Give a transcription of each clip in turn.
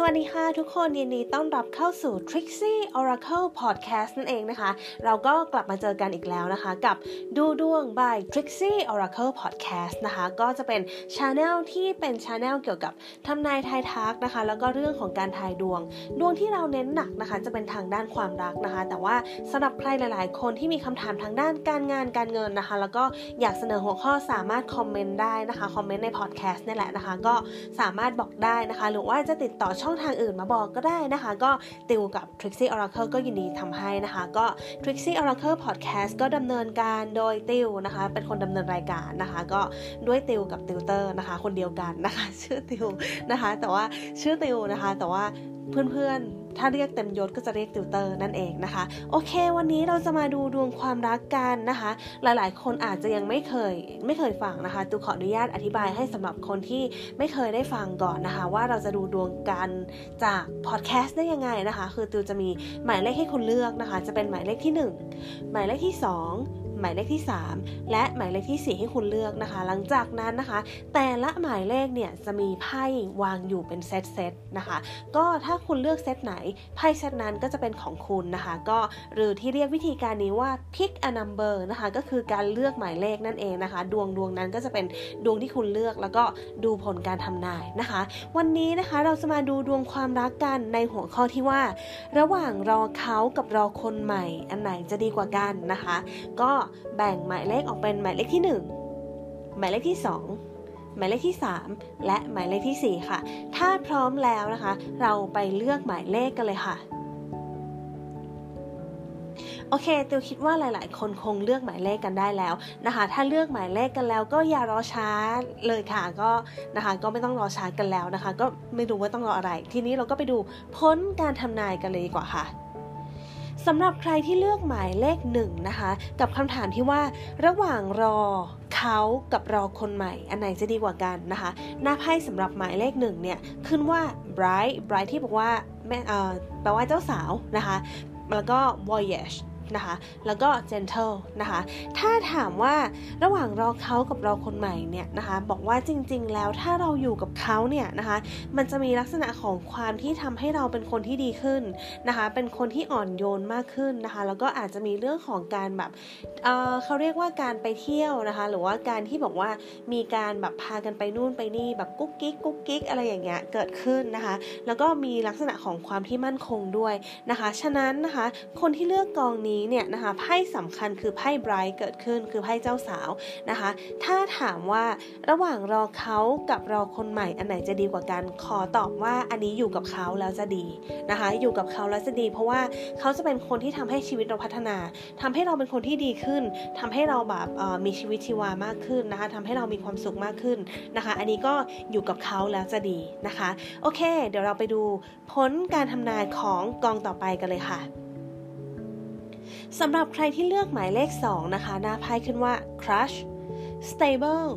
สวัสดีค่ะทุกคนยินดีต้อนรับเข้าสู่ Trixie Oracle Podcast นั่นเองนะคะ เราก็กลับมาเจอกันอีกแล้วนะคะ กับดูดวง by Trixie Oracle Podcast นะคะ ก็จะเป็นช anel ที่เป็นช anel เกี่ยวกับทำนายทายทักนะคะ แล้วก็เรื่องของการทายดวง ดวงที่เราเน้นหนักนะคะ จะเป็นทางด้านความรักนะคะ แต่ว่าสำหรับใครหลาย ๆ คนที่มีคำถามทางด้านการงานการเงินนะคะ แล้วก็อยากเสนอหัวข้อสามารถคอมเมนต์ได้นะคะคอมเมนต์ใน podcast นี่แหละนะคะ ก็สามารถบอกได้นะคะ หรือว่าจะติดต่อช่องทางอื่นมาบอกก็ได้นะคะ ก็ติวกับ Trixie Oracle ก็ยินดีทำให้นะคะ ก็ Trixie Oracle Podcast ก็ดำเนินการโดยติวนะคะ เป็นคนดำเนินรายการนะคะ ก็ด้วยติวกับติวเตอร์นะคะ คนเดียวกันนะคะ ชื่อติวนะคะ แต่ว่าชื่อติวนะคะ แต่ว่าเพื่อนๆ ถ้าเรียกเต็มยศก็จะเรียกติวเตอร์นั่นเองนะคะ โอเค วันนี้เราจะมาดูดวงความรักกันนะคะ หลายๆ คนอาจจะยังไม่เคยไม่เคยฟังนะคะตูขออนุญาตอธิบายให้สำหรับคนที่ไม่เคยได้ฟังก่อนนะคะ ว่าเราจะดูดวงกันจากพอดแคสต์ได้ยังไงนะคะ คือตูจะมีหมายเลขให้คุณเลือกนะคะ จะเป็นหมายเลขที่ 1 หมายเลขที่ 2 หมายเลขที่ 3 และหมายเลขที่ 4 ให้คุณเลือกนะคะ หลังจากนั้นนะคะ แต่ละหมายเลขเนี่ยจะมีไพ่วางอยู่เป็นเซตเซตนะคะ ก็ถ้าคุณเลือกเซตไหนไพ่เซตนั้นก็จะเป็นของคุณนะคะ ก็หรือที่เรียกวิธีการนี้ว่า pick a number นะคะ ก็คือการเลือกหมายเลขนั่นเองนะคะ ดวงดวงนั้นก็จะเป็นดวงที่คุณเลือกแล้วก็ดูผลการทำนายนะคะ วันนี้นะคะเราจะมาดูดวงความรักกันในหัวข้อที่ว่า ระหว่างรอเขากับรอคนใหม่ อันไหนจะดีกว่ากันนะคะ ก็แบ่งหมายเลขออกเป็นหมายเลขที่ 1 หมายเลขที่ 2 หมายเลขที่ 3 และหมายเลขที่ 4 ค่ะ ถ้าพร้อมแล้วนะคะ เราไปเลือกหมายเลขกันเลยค่ะโอเคติวคิดว่าหลาย ๆ คนคงเลือกหมายเลขกันได้แล้วนะคะ ถ้าเลือกหมายเลขกันแล้วก็อย่ารอช้าเลยค่ะ ก็นะคะก็ไม่ต้องรอช้ากันแล้วนะคะ ก็ไม่รู้ว่าต้องรออะไร ทีนี้เราก็ไปดูพ้นการทำนายกันเลยดีกว่าค่ะ สำหรับใครที่เลือกหมายเลขหนึ่งนะคะ กับคำถามที่ว่า ระหว่างรอเขากับรอคนใหม่ อันไหนจะดีกว่ากันนะคะ หน้าไพ่สำหรับหมายเลขหนึ่งเนี่ย ขึ้นว่า bright bright ที่บอกว่าแม่เออแปลว่าเจ้าสาวนะคะ แล้วก็ voyage นะคะ แล้วก็ gentle นะคะ ถ้าถามว่า ระหว่างรอเขากับรอคนใหม่เนี่ยนะคะ บอกว่าจริง ๆ แล้วถ้าเราอยู่กับเขาเนี่ยนะคะ มันจะมีลักษณะของความที่ทำให้เราเป็นคนที่ดีขึ้นนะคะ เป็นคนที่อ่อนโยนมากขึ้นนะคะ แล้วก็อาจจะมีเรื่องของการแบบเเขาเรียกว่าการไปเที่ยวนะคะ หรือว่าการที่บอกว่ามีการแบบพากันไปนู่นไปนี่แบบกุ๊กกิ๊กกุ๊กกิ๊กอะไรอย่างเงี้ยเกิดขึ้นนะคะ แล้วก็มีลักษณะของความที่มั่นคงด้วยนะคะ ฉะนั้นนะคะ คนที่เลือกกองนี้เนี่ยนะคะไพ่สำคัญคือไพ่ไบรท์เกิดขึ้นคือไพ่เจ้าสาวนะคะ ถ้าถามว่าระหว่างรอเขากับรอคนใหม่อันไหนจะดีกว่ากัน ขอตอบว่าอันนี้อยู่กับเขาแล้วจะดีนะคะ อยู่กับเขาแล้วจะดี เพราะว่าเขาจะเป็นคนที่ทำให้ชีวิตเราพัฒนาทำให้เราเป็นคนที่ดีขึ้นทำให้เราแบบมีชีวิตชีวามากขึ้นนะคะทำให้เรามีความสุขมากขึ้นนะคะ อันนี้ก็อยู่กับเขาแล้วจะดีนะคะ โอเค เดี๋ยวเราไปดูผลการทำนายของกองต่อไปกันเลยค่ะ สำหรับใครที่เลือกหมายเลข 2 นะคะ หน้าไพ่ขึ้นว่า crush stable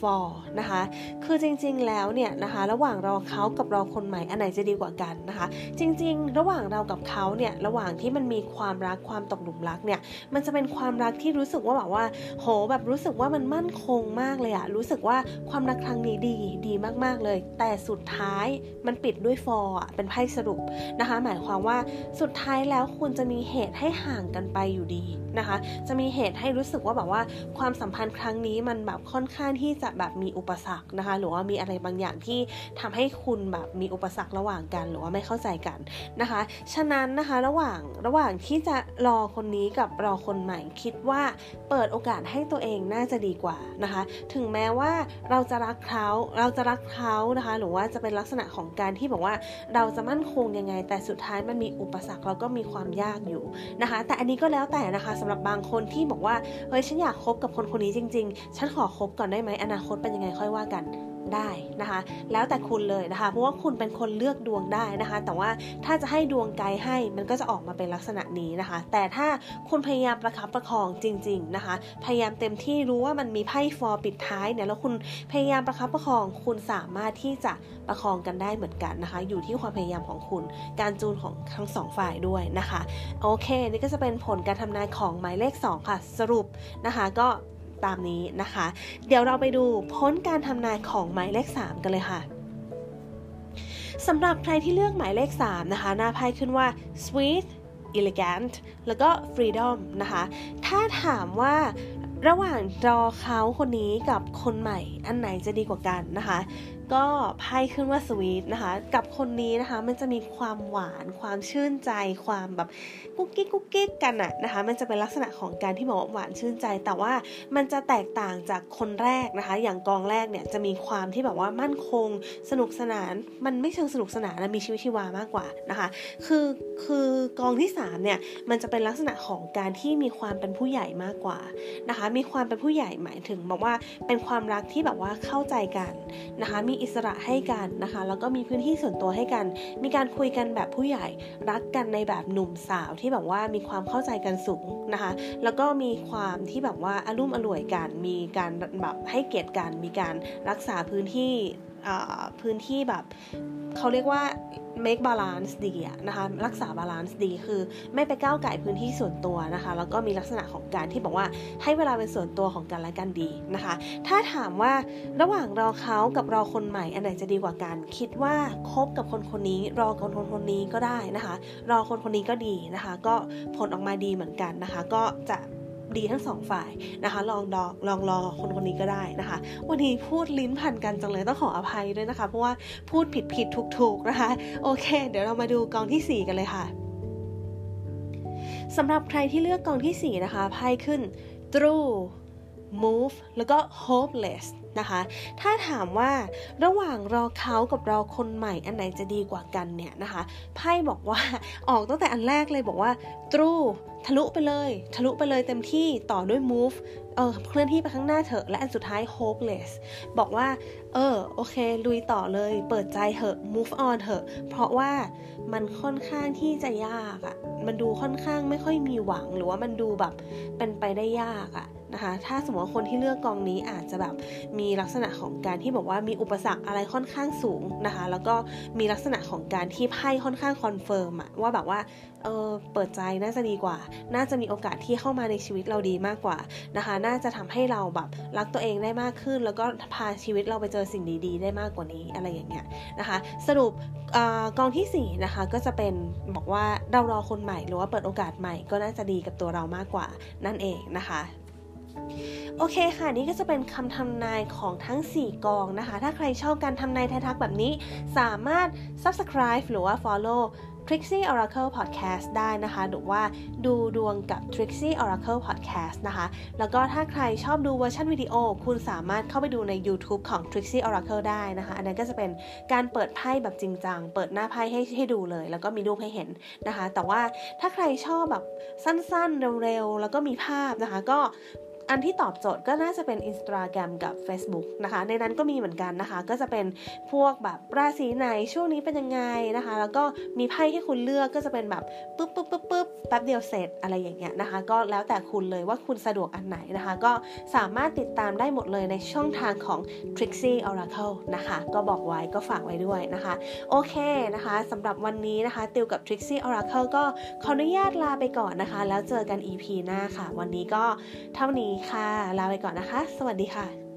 for นะคะ คือจริงๆแล้วเนี่ยนะคะระหว่างรอเขากับรอคนใหม่อันไหนจะดีกว่ากันนะคะ จริงๆ ระหว่างเรากับเขาเนี่ยระหว่างที่มันมีความรักความตกหลุมรักเนี่ยมันจะเป็นความรักที่รู้สึกว่าแบบว่า โหแบบรู้สึกว่ามันมั่นคงมากเลยอะรู้สึกว่าความรักครั้งนี้ดีดีมากๆเลย แต่สุดท้ายมันปิดด้วยฟอร์อะเป็นไพ่สรุปนะคะ หมายความว่าสุดท้ายแล้วคุณจะมีเหตุให้ห่างกันไปอยู่ดี นะคะ จะมีเหตุให้รู้สึกว่าแบบว่าความสัมพันธ์ครั้งนี้มันแบบค่อนข้างที่จะแบบมีอุปสรรคนะคะ หรือว่ามีอะไรบางอย่างที่ทำให้คุณแบบมีอุปสรรคระหว่างกัน หรือว่าไม่เข้าใจกันนะคะ ฉะนั้นนะคะระหว่างระหว่างที่จะรอคนนี้กับรอคนใหม่คิดว่าเปิดโอกาสให้ตัวเองน่าจะดีกว่านะคะ ถึงแม้ว่าเราจะรักเขาเราจะรักเขานะคะ หรือว่าจะเป็นลักษณะของการที่บอกว่าเราจะมั่นคงยังไง แต่สุดท้ายมันมีอุปสรรคแล้วก็มีความยากอยู่นะคะ แต่อันนี้ก็แล้วแต่นะคะสำหรับบางคนที่บอกว่าเฮ้ยฉันอยากคบกับคนคนนี้จริง ๆ ฉันขอคบก่อนได้ไหมอนาคตเป็นยังไงค่อยว่ากัน ได้นะคะ แล้วแต่คุณเลยนะคะ เพราะว่าคุณเป็นคนเลือกดวงได้นะคะ แต่ว่าถ้าจะให้ดวงไกด์ให้มันก็จะออกมาเป็นลักษณะนี้นะคะ แต่ถ้าคุณพยายามประคับประคองจริง ๆนะคะ พยายามเต็มที่รู้ว่ามันมีไพ่ฟอร์ปิดท้ายเนี่ยแล้วคุณพยายามประคับประคอง คุณสามารถที่จะประคองกันได้เหมือนกันนะคะ อยู่ที่ความพยายามของคุณ การจูนของทั้งสองฝ่ายด้วยนะคะ โอเค นี่ก็จะเป็นผลการทำนายของหมายเลข 2 ค่ะ สรุปนะคะก็ ตามนี้นะคะ เดี๋ยวเราไปดูพ้นการทำนายของหมายเลข 3 กันเลยค่ะสำหรับใครที่เลือกหมายเลข 3 นะคะ หน้าไพ่ขึ้นว่า sweet elegant แล้วก็ freedom นะคะ ถ้าถามว่าระหว่างรอเขาคนนี้กับคนใหม่อันไหนจะดีกว่ากันนะคะ ก็ไพ่ขึ้นว่าสวีทนะคะ กับคนนี้นะคะมันจะมีความหวาน ความชื่นใจ ความแบบกุ๊กกิ๊กกุ๊กกิ๊กกันอะนะคะ มันจะเป็นลักษณะของการที่บอกว่าหวานชื่นใจ แต่ว่ามันจะแตกต่างจากคนแรกนะคะ อย่างกองแรกเนี่ยจะมีความที่แบบว่ามั่นคง สนุกสนาน มันไม่เชิงสนุกสนานนะมีชีวิตชีวามากกว่านะคะ คือคือกองที่3เนี่ยมันจะเป็นลักษณะของการที่มีความเป็นผู้ใหญ่มากกว่านะคะ มีความเป็นผู้ใหญ่หมายถึงบอกว่าเป็นความรักที่แบบว่าเข้าใจกันนะคะมีอิสระให้กันนะคะ แล้วก็มีพื้นที่ส่วนตัวให้กัน มีการคุยกันแบบผู้ใหญ่ รักกันในแบบหนุ่มสาวที่แบบว่ามีความเข้าใจกันสูงนะคะ แล้วก็มีความที่แบบว่าอารมุ่มอร่วยกัน มีการแบบให้เกียรติกัน มีการรักษาพื้นที่ พื้นที่แบบเขาเรียกว่า make balance ดีนะคะรักษา balance ดีคือไม่ไปก้าวไก่พื้นที่ส่วนตัวนะคะแล้วก็มีลักษณะของการที่บอกว่าให้เวลาเป็นส่วนตัวของกันและกันดีนะคะ ถ้าถามว่าระหว่างรอเขากับรอคนใหม่อันไหนจะดีกว่ากัน คิดว่าคบกับคนคนนี้ รอคนคนคนนี้ก็ได้นะคะ รอคนคนนี้ก็ดีนะคะ ก็ผลออกมาดีเหมือนกันนะคะ ก็จะ ดีทั้งสองฝ่ายนะคะ ลองดอลองรอคนคนนี้ก็ได้นะคะ วันนี้พูดลิ้นพันกันจังเลยต้องขออภัยด้วยนะคะ เพราะว่าพูดผิดผิดถูกถูกนะคะ โอเค เดี๋ยวเรามาดูกองที่ 4 กันเลยค่ะสำหรับใครที่เลือกกองที่ 4 นะคะไพ่ขึ้น true move แล้วก็ hopeless นะคะ ถ้าถามว่าระหว่างรอเขากับรอคนใหม่อันไหนจะดีกว่ากันเนี่ยนะคะไพ่บอกว่าออกตั้งแต่อันแรกเลยบอกว่า through ทะลุไปเลย ทะลุไปเลยเต็มที่ต่อด้วย move เออเคลื่อนที่ไปข้างหน้าเถอะ และอันสุดท้าย hopeless บอกว่า เออ โอเค ลุยต่อเลย เปิดใจเถอะ move on เถอะ เพราะว่ามันค่อนข้างที่จะยากอะ่ะ มันดูค่อนข้างไม่ค่อยมีหวัง หรือว่ามันดูแบบเป็นไปได้ยากอะ่ะนะคะ ถ้าสมมติว่าคนที่เลือกกองนี้อาจจะแบบมีลักษณะของการที่บอกว่ามีอุปสรรคอะไรค่อนข้างสูงนะคะ แล้วก็มีลักษณะของการที่ไพ่ค่อนข้าง confirm อะว่าแบบว่าเออเปิดใจน่าจะดีกว่า น่าจะมีโอกาสที่เข้ามาในชีวิตเราดีมากกว่านะคะ น่าจะทำให้เราแบบรักตัวเองได้มากขึ้น แล้วก็พาชีวิตเราไปเจอสิ่งดีๆ ได้มากกว่านี้อะไรอย่างเงี้ยนะคะ สรุปกองที่4นะคะก็จะเป็นบอกว่าเรารอคนใหม่หรือว่าเปิดโอกาสใหม่ก็น่าจะดีกับตัวเรามากกว่านั่นเองนะคะ โอเคค่ะ นี่ก็จะเป็นคำทำนายของทั้ง 4 กองนะคะ ถ้าใครชอบการทำนายทายทักแบบนี้ สามารถ subscribe หรือว่า follow Trixie Oracle Podcast ได้นะคะ หรือว่าดูดวงกับ Trixie Oracle Podcast นะคะ แล้วก็ถ้าใครชอบดูเวอร์ชันวิดีโอ คุณสามารถเข้าไปดูใน YouTube ของ Trixie Oracle ได้นะคะ อันนั้นก็จะเป็นการเปิดไพ่แบบจริงจัง เปิดหน้าไพ่ให้ให้ดูเลย แล้วก็มีรูปให้เห็นนะคะ แต่ว่าถ้าใครชอบแบบสั้นๆ เร็วๆ แล้วก็มีภาพนะคะ ก็ อันที่ตอบโจทย์ก็น่าจะเป็น Instagram กับ Facebook นะคะ ในนั้นก็มีเหมือนกันนะคะ ก็จะเป็นพวกแบบราศีไหนช่วงนี้เป็นยังไงนะคะ แล้วก็มีไพ่ให้คุณเลือกก็จะเป็นแบบปุ๊บปุ๊บปุ๊บปุ๊บแป๊บเดียวเสร็จอะไรอย่างเงี้ยนะคะ ก็แล้วแต่คุณเลยว่าคุณสะดวกอันไหนนะคะ ก็สามารถติดตามได้หมดเลยในช่องทางของ Trixie Oracle นะคะ ก็บอกไว้ก็ฝากไว้ด้วยนะคะ โอเคนะคะสำหรับวันนี้นะคะ ติวกับ Trixie Oracle ก็ขออนุญาตลาไปก่อนนะคะ แล้วเจอกัน EP หน้าค่ะ วันนี้ก็เท่านี้ค่ะ ลาไปก่อนนะคะ สวัสดีค่ะ